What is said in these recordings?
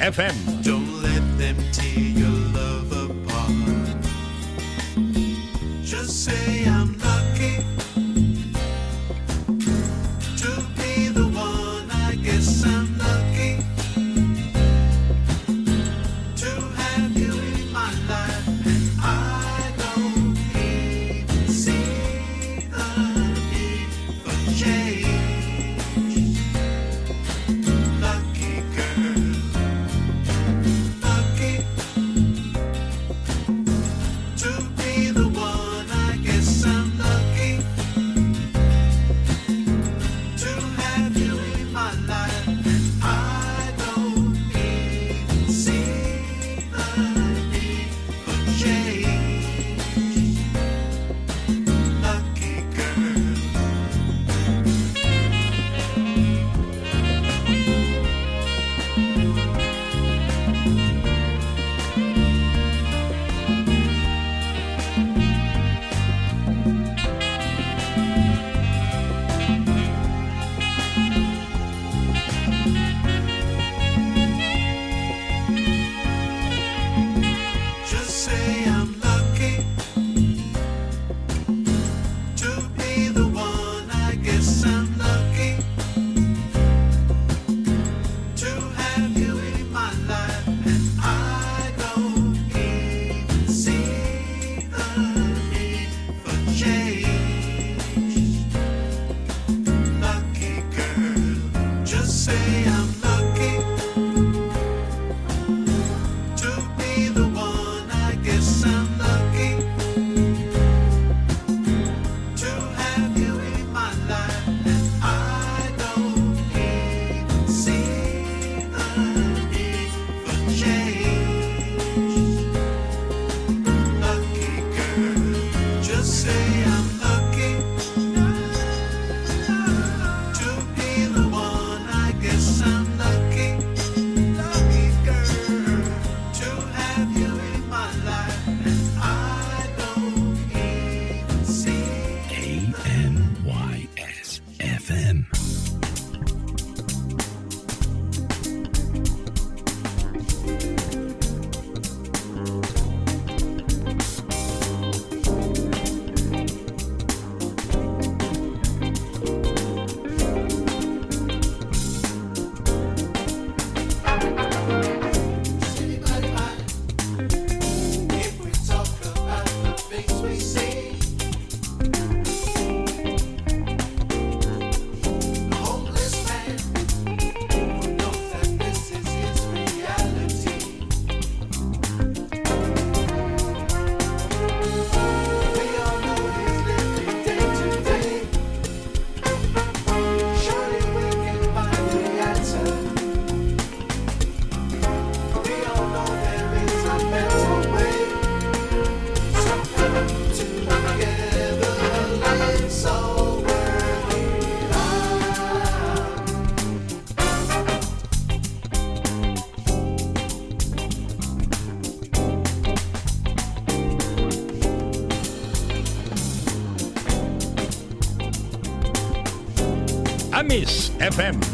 FM. say FM.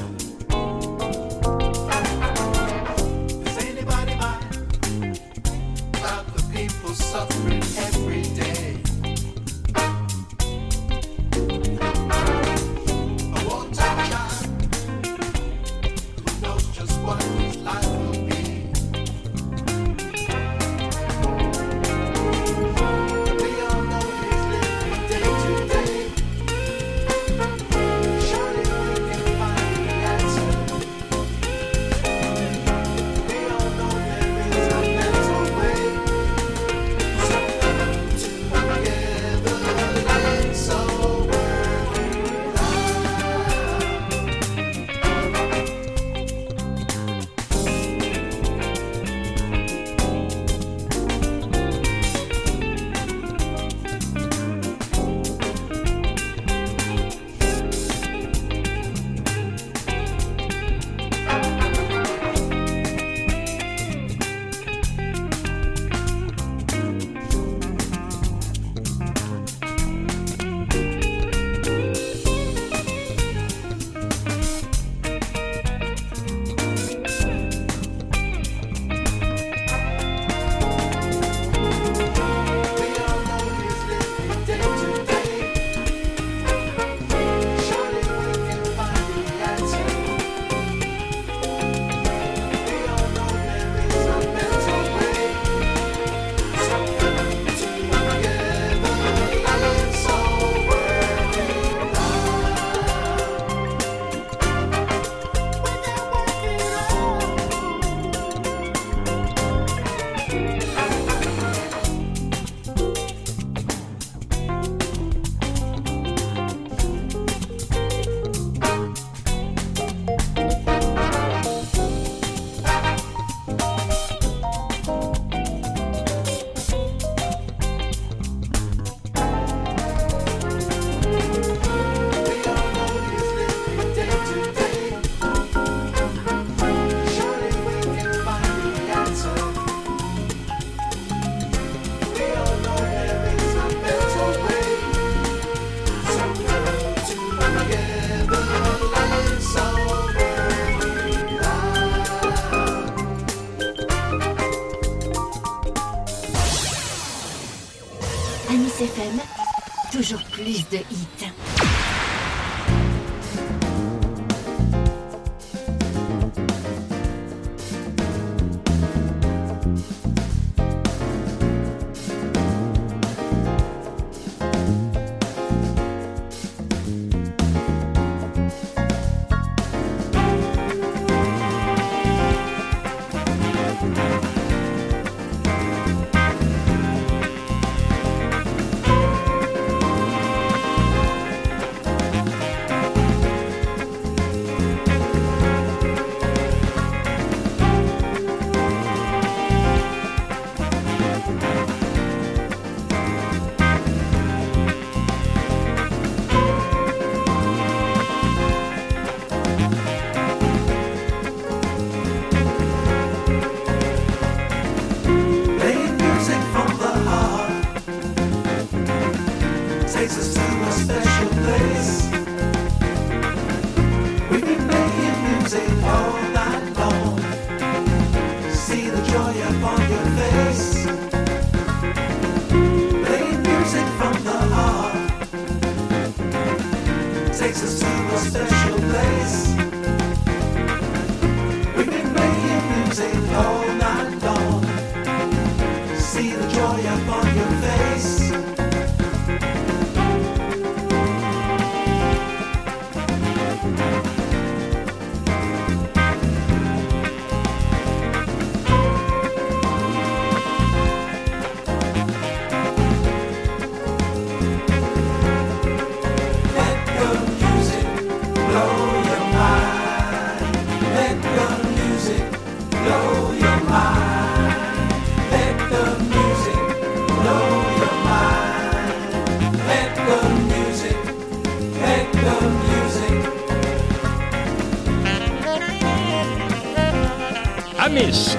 Toujours plus de hits.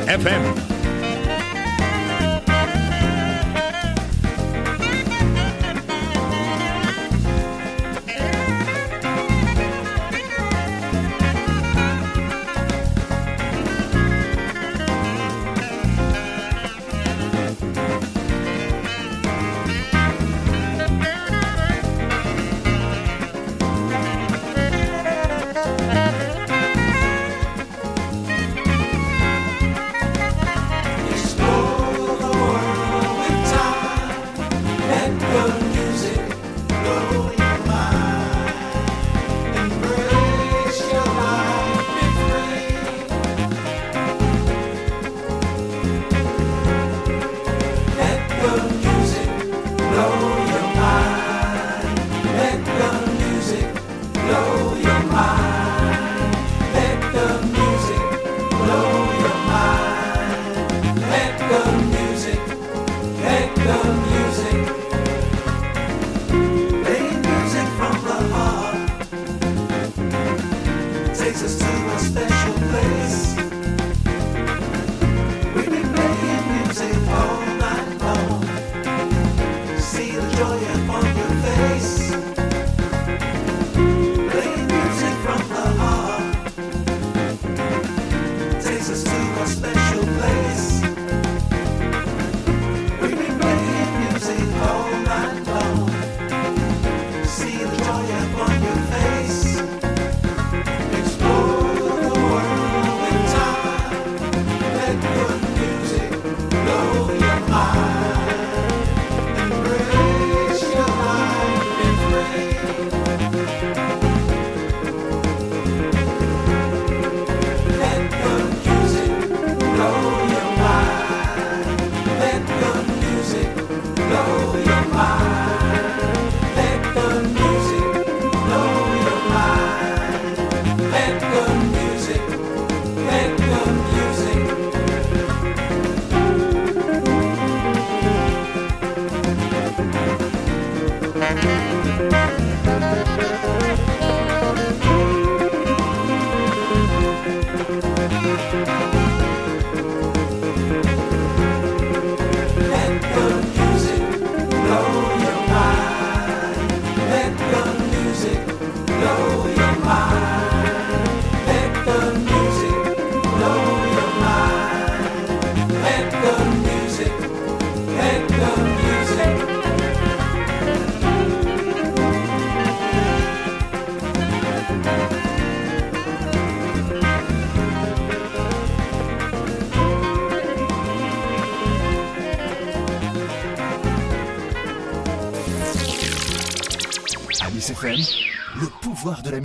FM.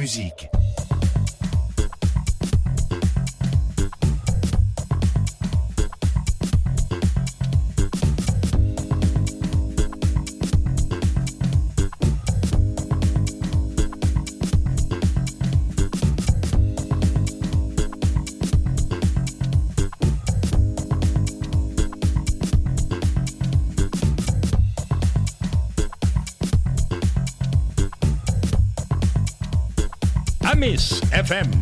musique. FM.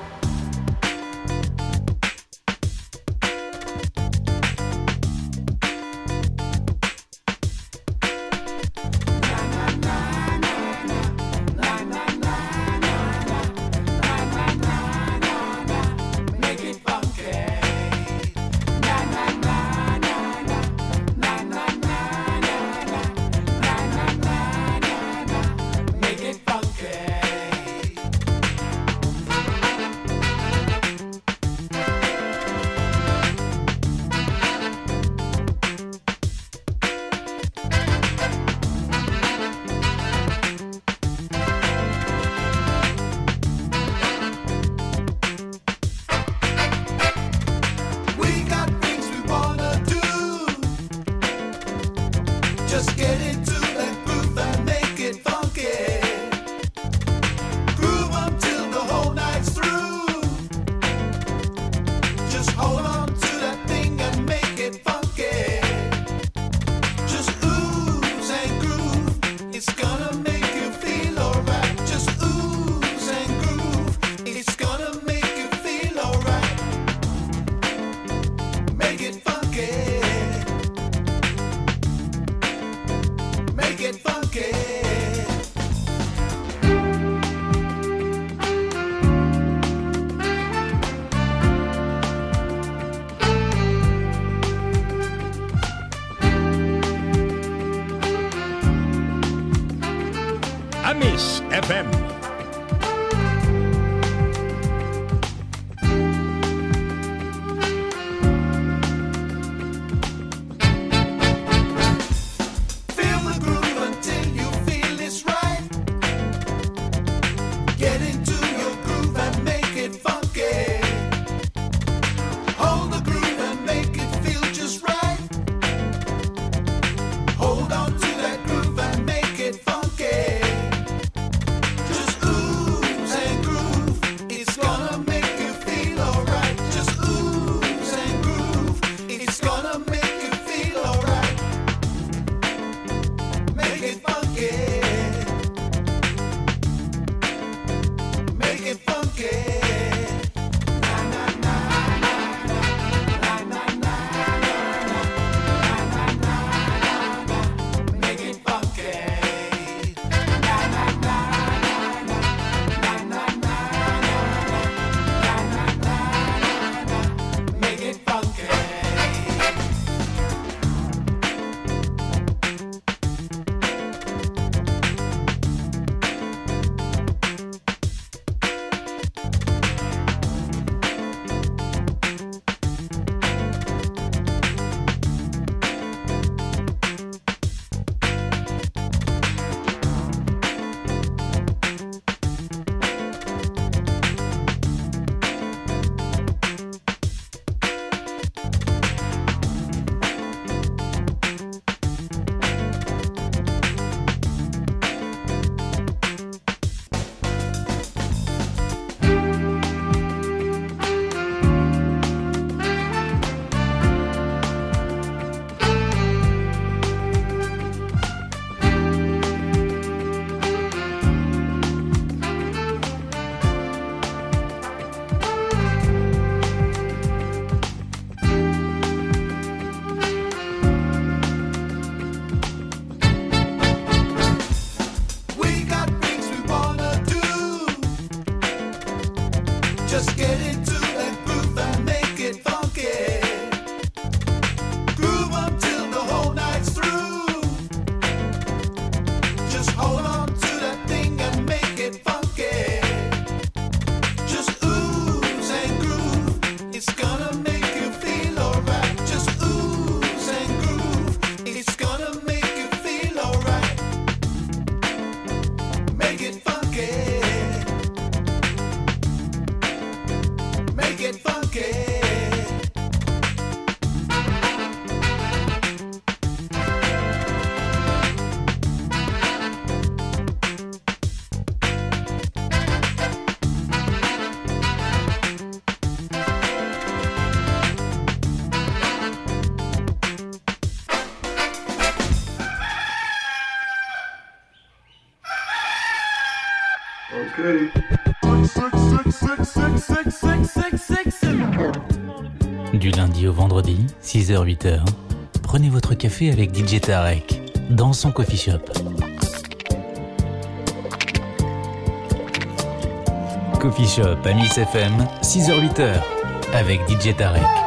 FM. 6h-8h, prenez votre café avec DJ Tarek dans son coffee shop. Coffee Shop à 1000 FM, 6h-8h avec DJ Tarek.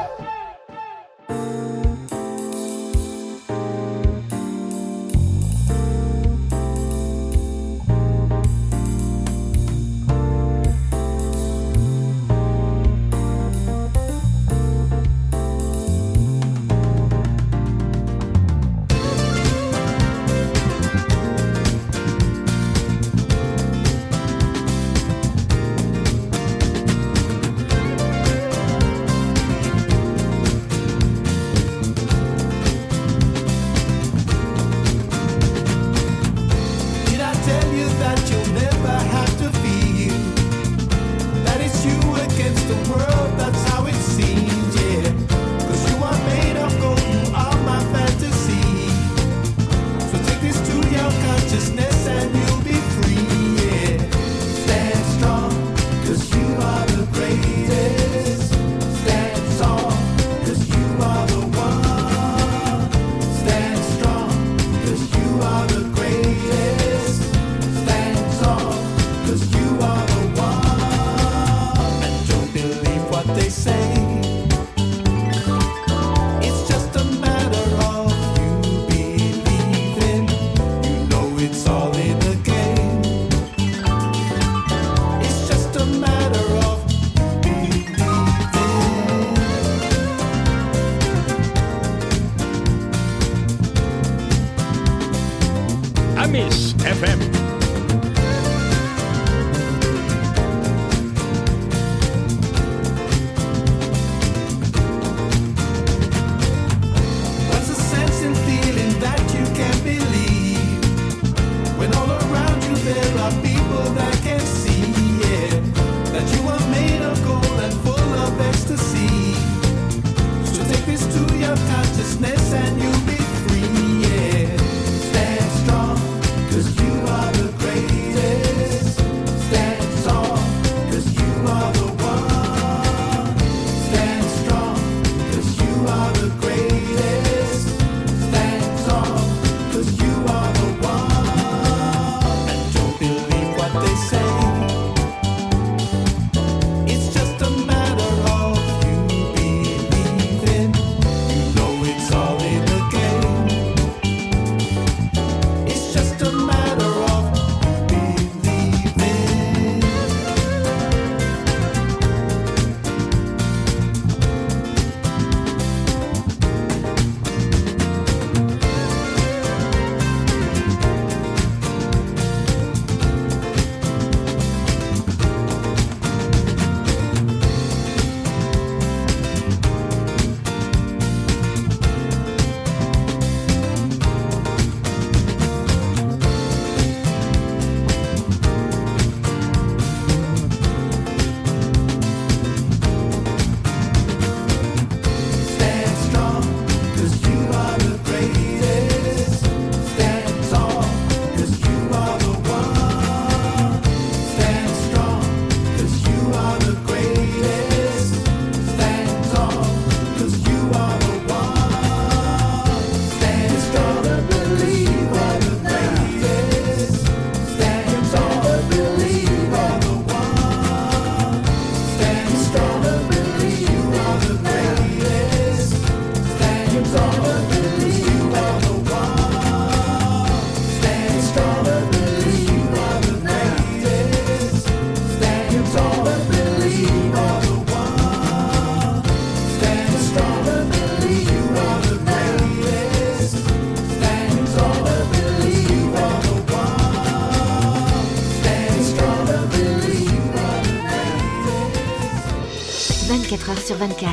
Sur 24,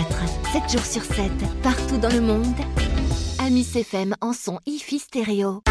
7 jours sur 7, partout dans le monde. Amis FM en son IFI stéréo.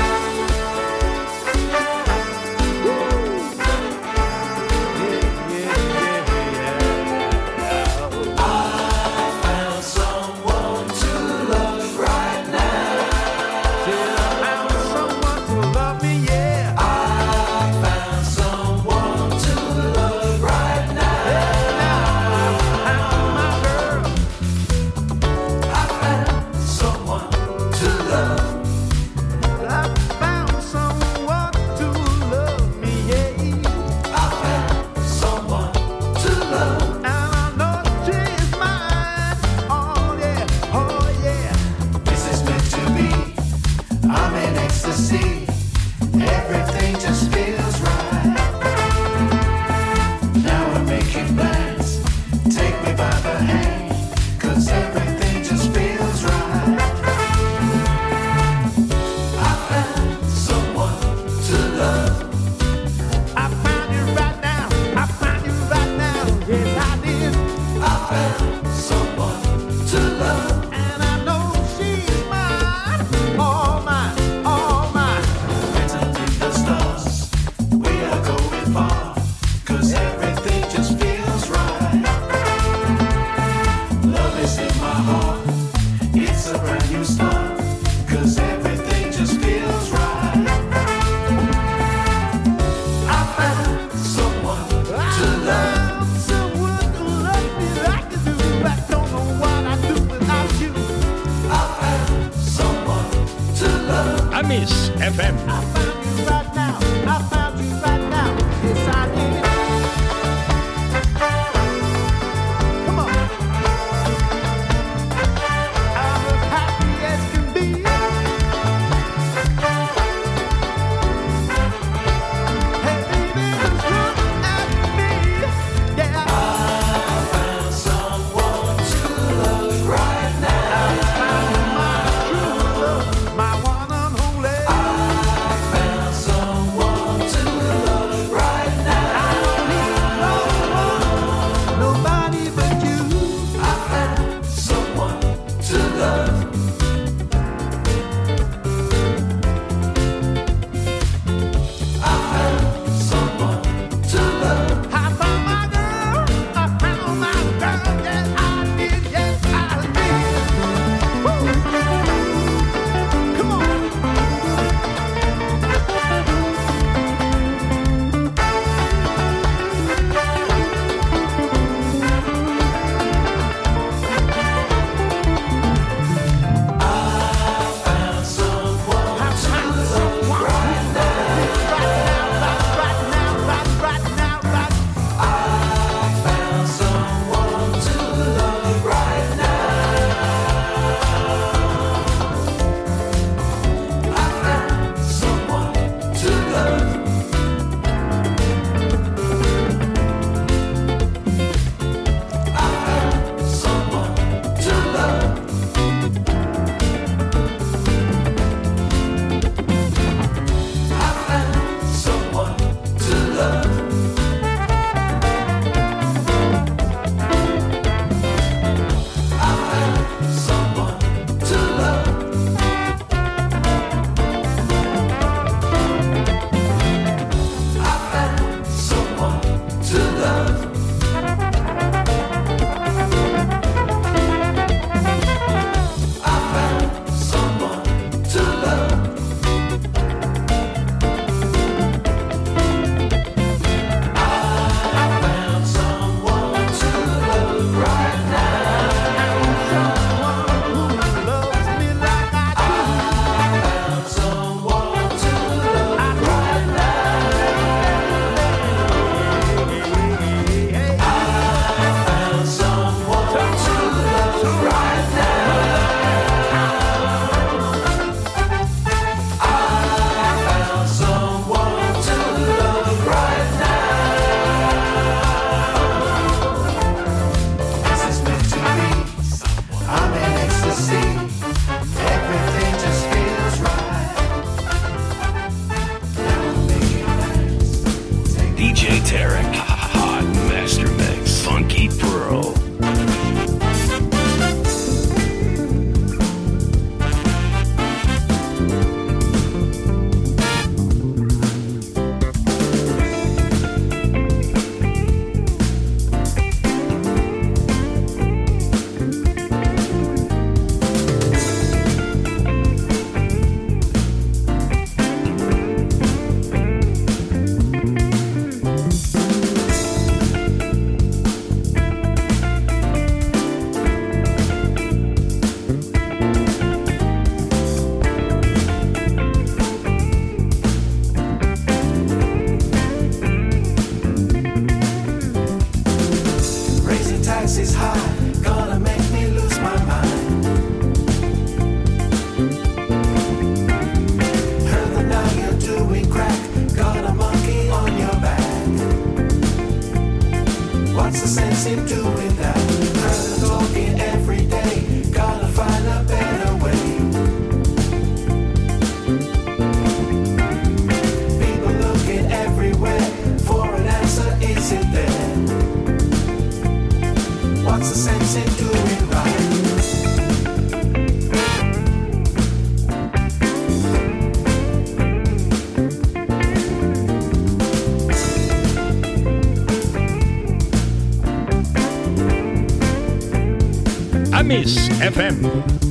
Amis FM.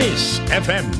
Amis FM.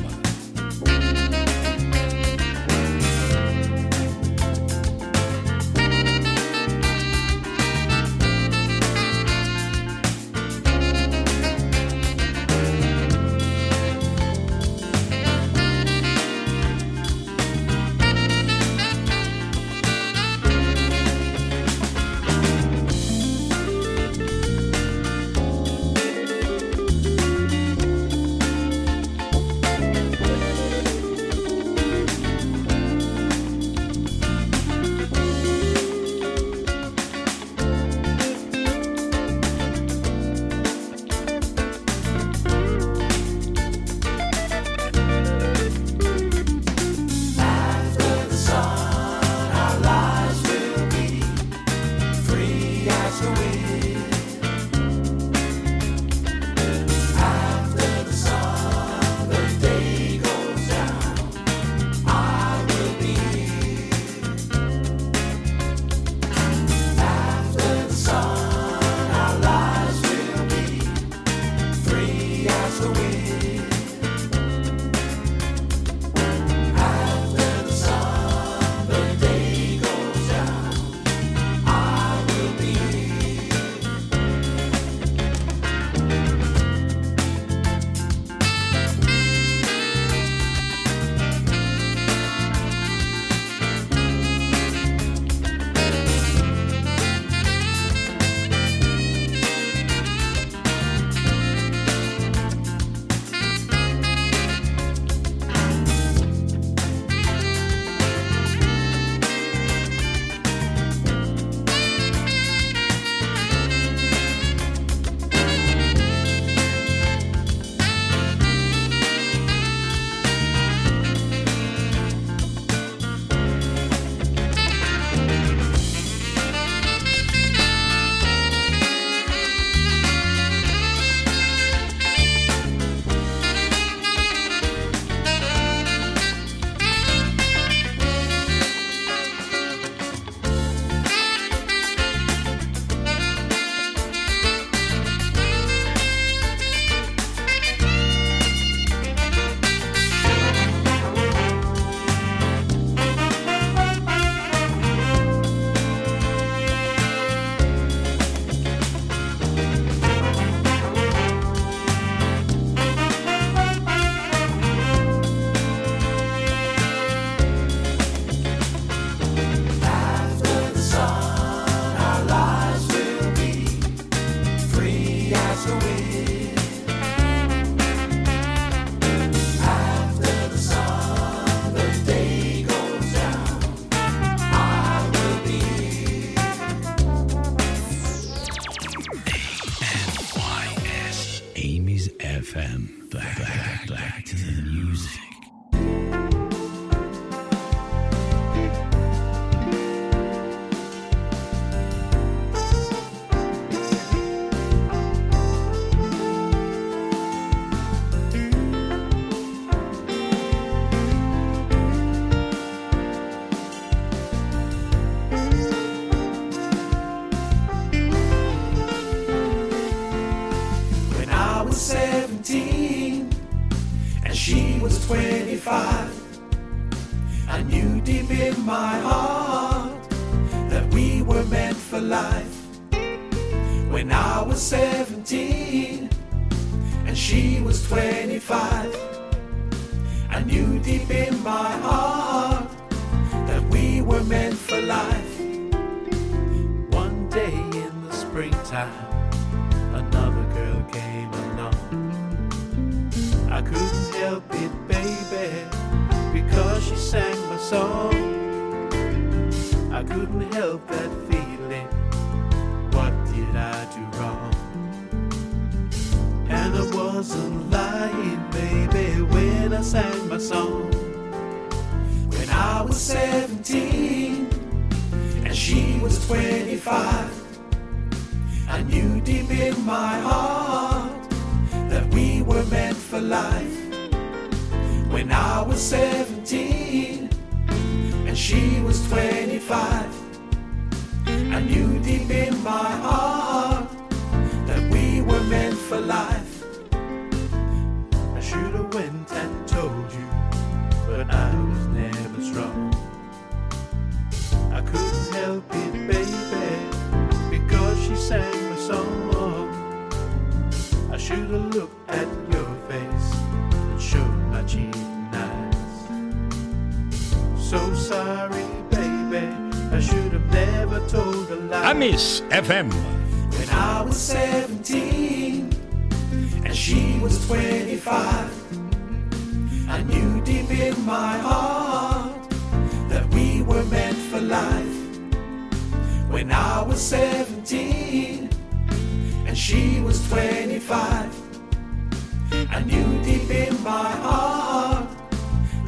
Life. When I was 17 and she was 25, I knew deep in my heart that we were meant for life. One day in the springtime another girl came along. I couldn't help it, baby, because she sang my song. I couldn't help that wrong? And I wasn't lying, baby, when I sang my song. When I was 17 and she was 25. I knew deep in my heart that we were meant for life. When I was 17 and she was 25, I knew deep in my heart for life. should have went and told you, but I was never strong. I couldn't help it, baby, because she sang my song. I should have looked at your face and showed my cheating eyes. So sorry, baby, I should have never told a lie. Amis FM. When I was 17 and she was 25, I knew deep in my heart that we were meant for life. When I was 17 and she was 25, I knew deep in my heart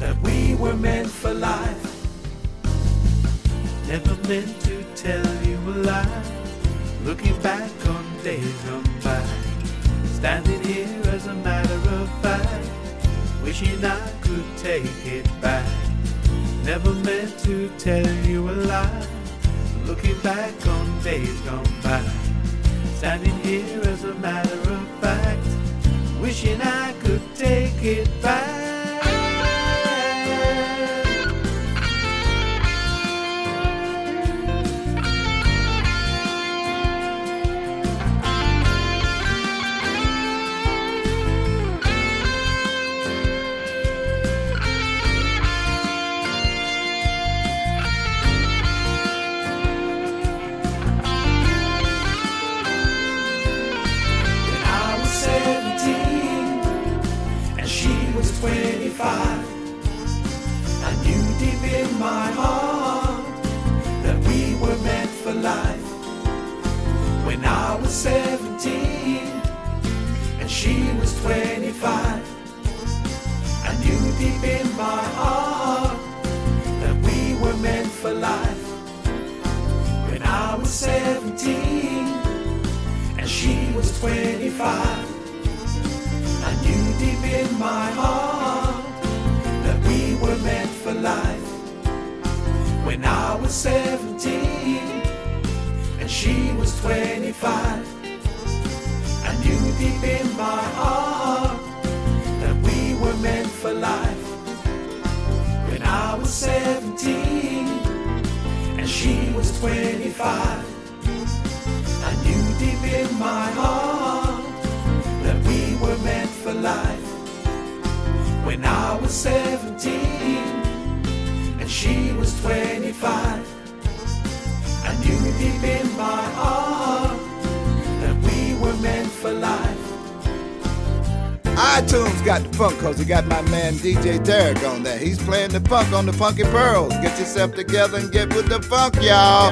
that we were meant for life. Never meant to tell you a lie. Looking back on days gone by, standing here as a matter of fact, wishing I could take it back. Never meant to tell you a lie. Looking back on days gone by, standing here as a matter of fact, wishing I could take it back. 17 and she was 25, I knew deep in my heart that we were meant for life. When I was 17 and she was 25. I knew deep in my heart that we were meant for life. When I was 17 and she was 25, I knew deep in my heart that we were meant for life. When I was 17 and she was 25. I knew deep in my heart that we were meant for life. When I was 17 and she was 25, I knew deep in my heart iTunes got the funk cause he got my man DJ Tarek on there. He's playing the funk on the Funky Pearls. Get yourself together and get with the funk, y'all.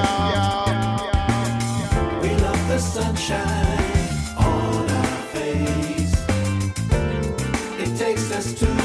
We love the sunshine on our face. It takes us to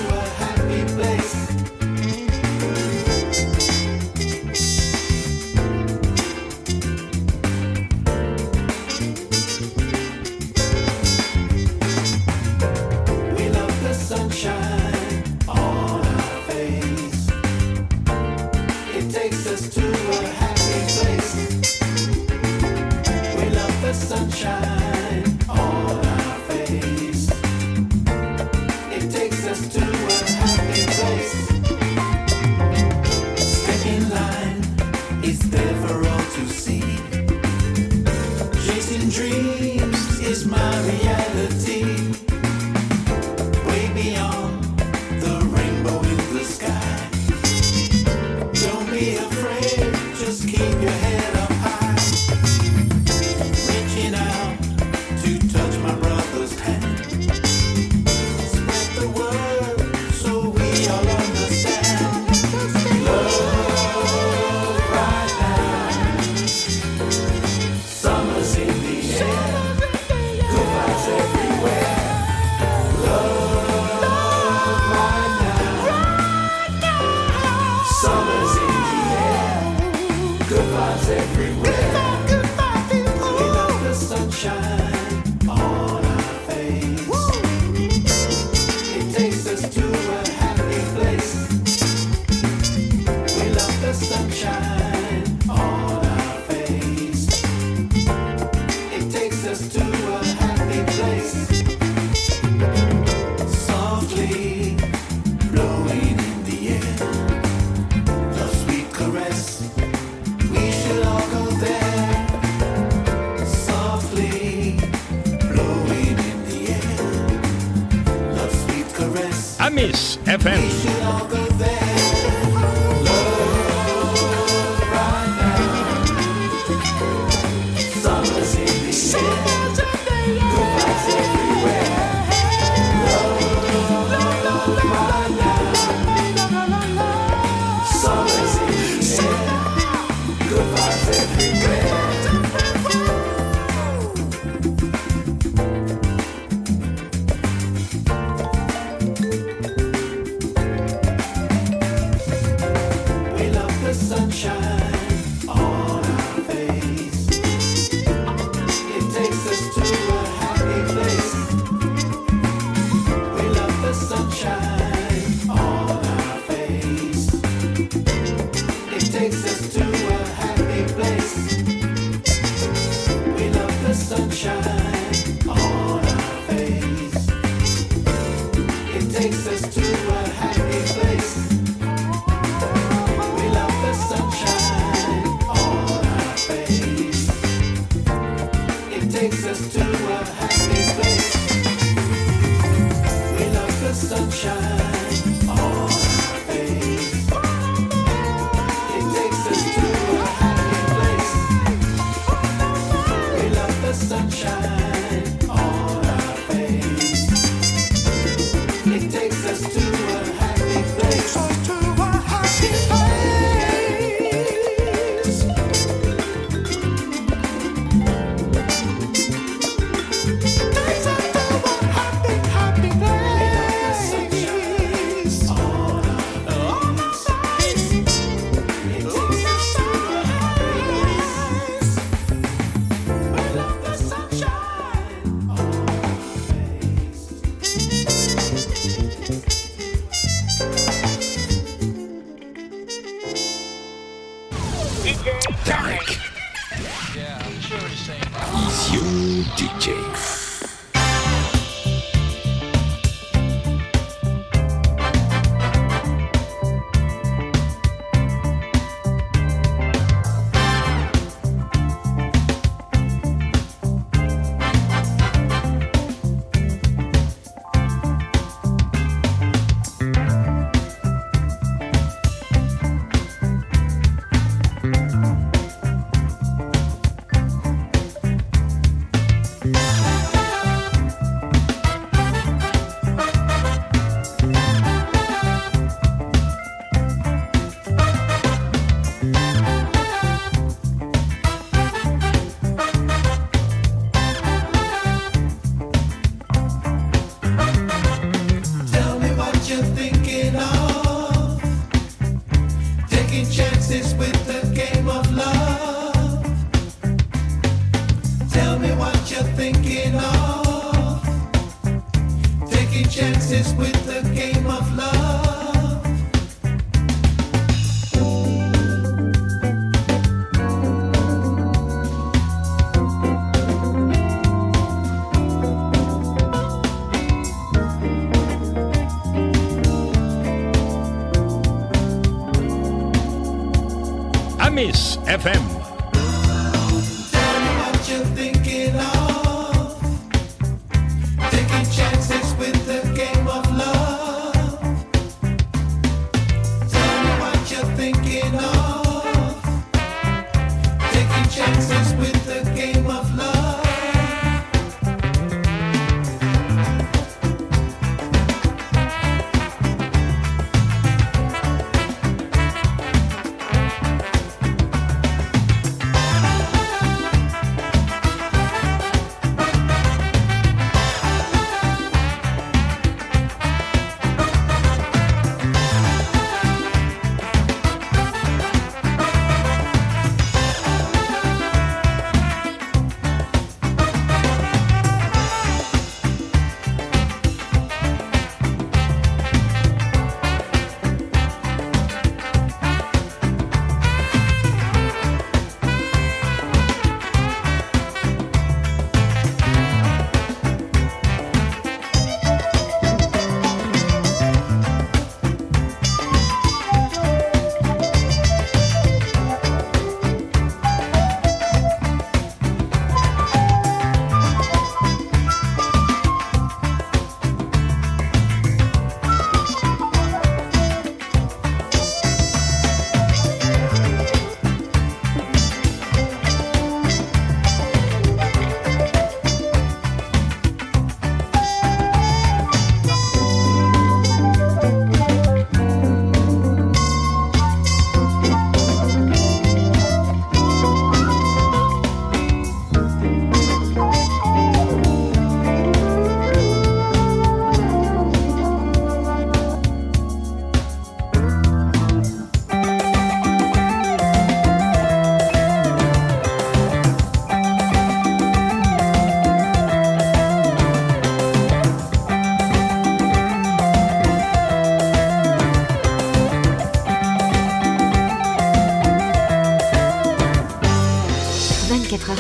FM.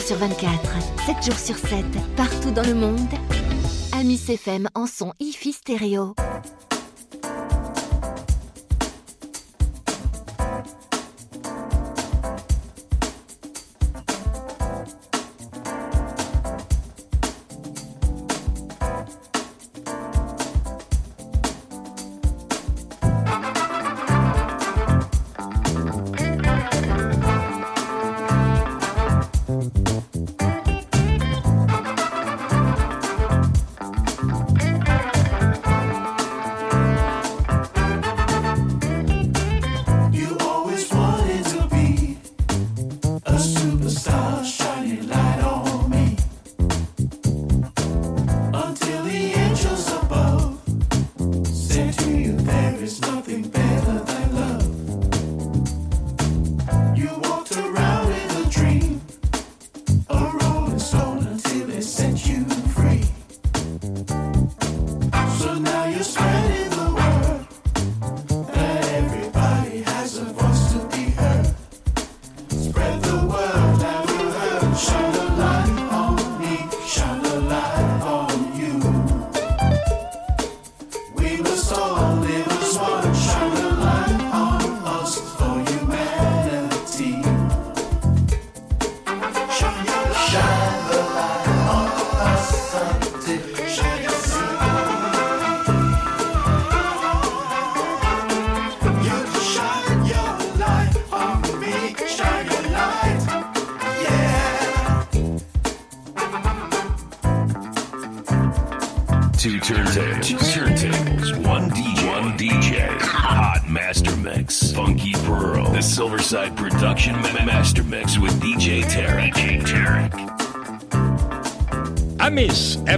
Sur 24, 7 jours sur 7, partout dans le monde. Amis FM en son IFI stéréo.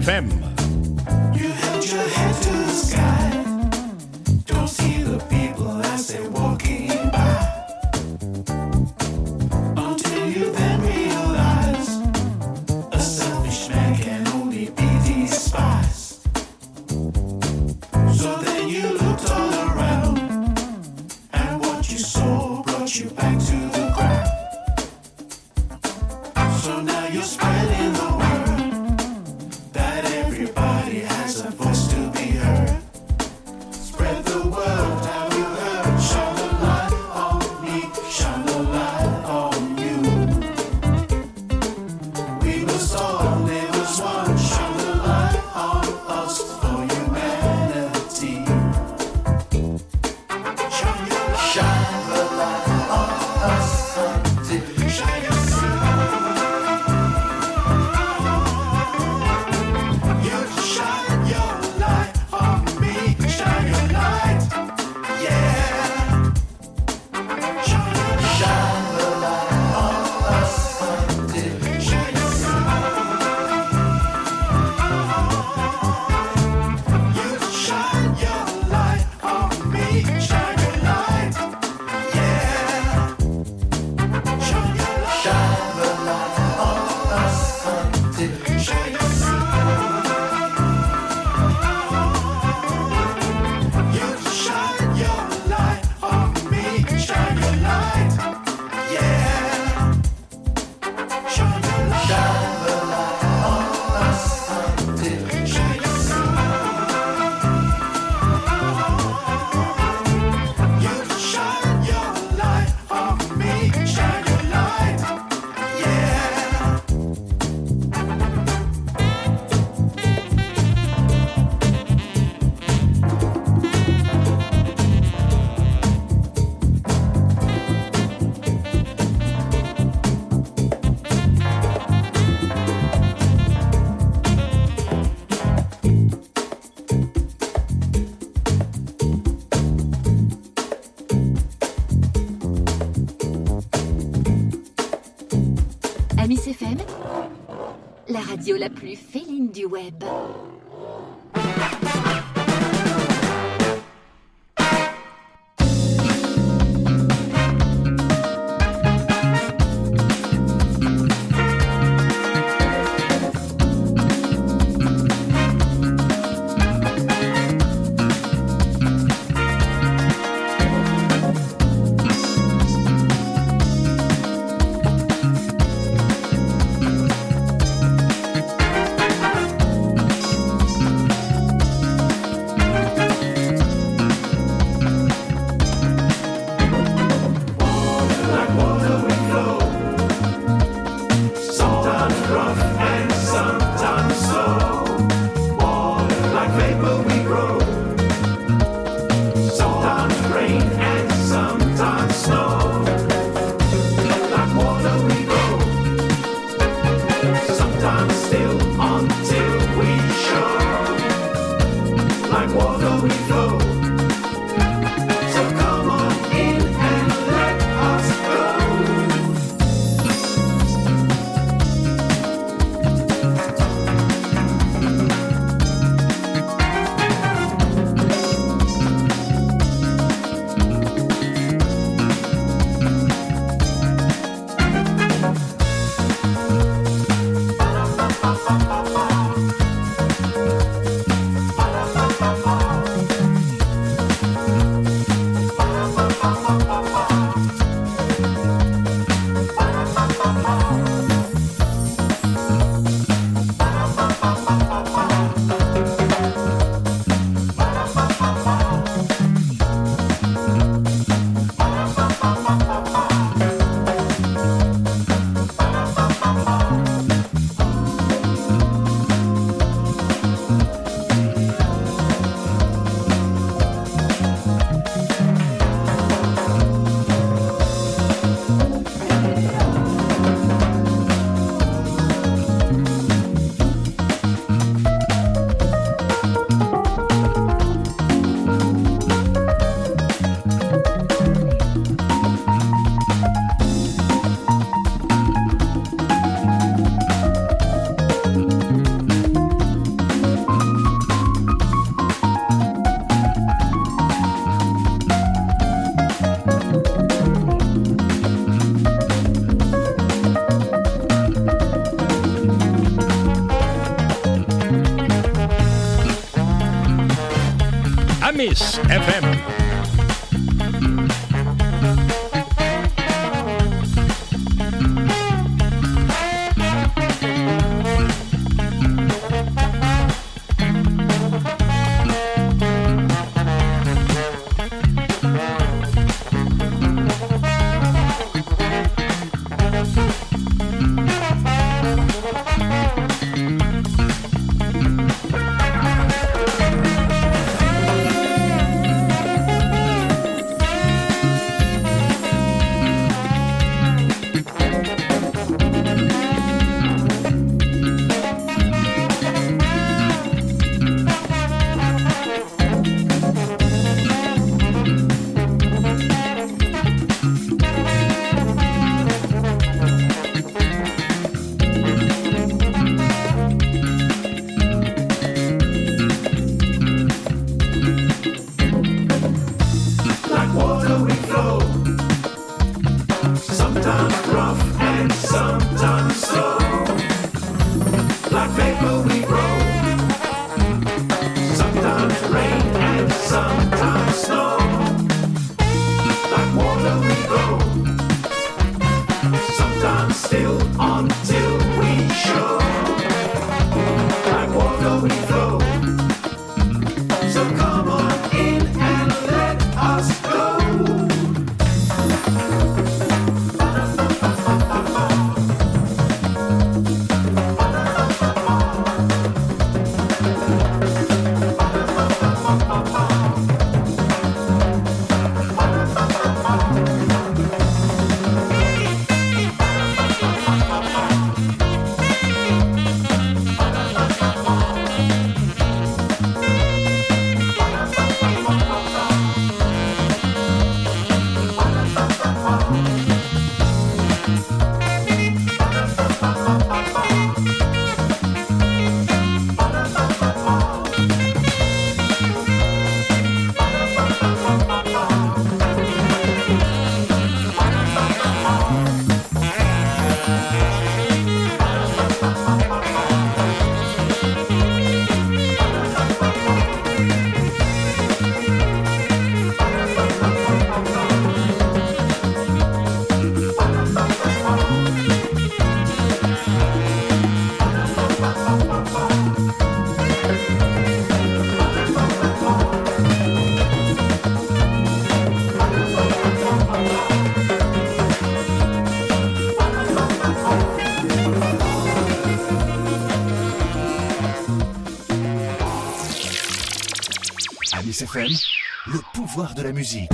FM. La plus féline du web. Amis FM. Le pouvoir de la musique.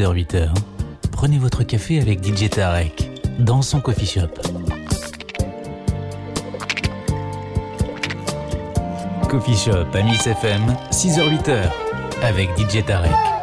6h-8h, prenez votre café avec DJ Tarek dans son coffee shop. Coffee Shop à Miss FM, 6h-8h, avec DJ Tarek.